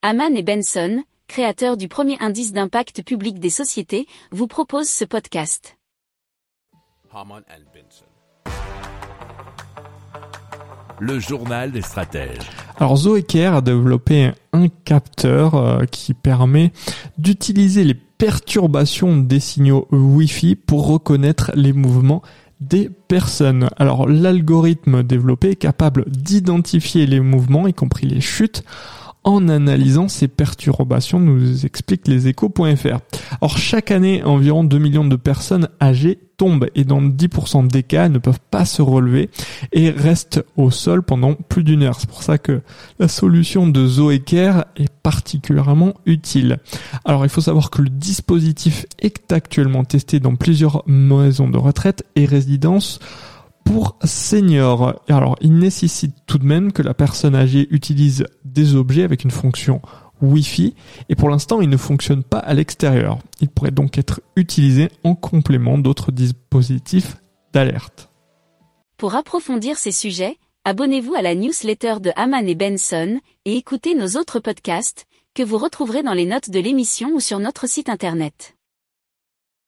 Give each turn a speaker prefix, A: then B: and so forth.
A: Haman et Benson, créateurs du premier indice d'impact public des sociétés, vous proposent ce podcast.
B: Haman and Benson. Le journal des stratèges.
C: Alors Zoeker a développé un capteur euh, qui permet d'utiliser les perturbations des signaux Wi-Fi pour reconnaître les mouvements des personnes. Alors l'algorithme développé est capable d'identifier les mouvements, y compris les chutes, en analysant ces perturbations, nous explique les échos.fr. Or, chaque année, environ 2 millions de personnes âgées tombent et dans 10% des cas, ne peuvent pas se relever et restent au sol pendant plus d'une heure. C'est pour ça que la solution de Zoeker est particulièrement utile. Alors, il faut savoir que le dispositif est actuellement testé dans plusieurs maisons de retraite et résidences pour seniors. Alors, il nécessite tout de même que la personne âgée utilise des objets avec une fonction Wi-Fi et pour l'instant, il ne fonctionne pas à l'extérieur. Il pourrait donc être utilisé en complément d'autres dispositifs d'alerte.
A: Pour approfondir ces sujets, abonnez-vous à la newsletter de Haman et Benson et écoutez nos autres podcasts que vous retrouverez dans les notes de l'émission ou sur notre site internet.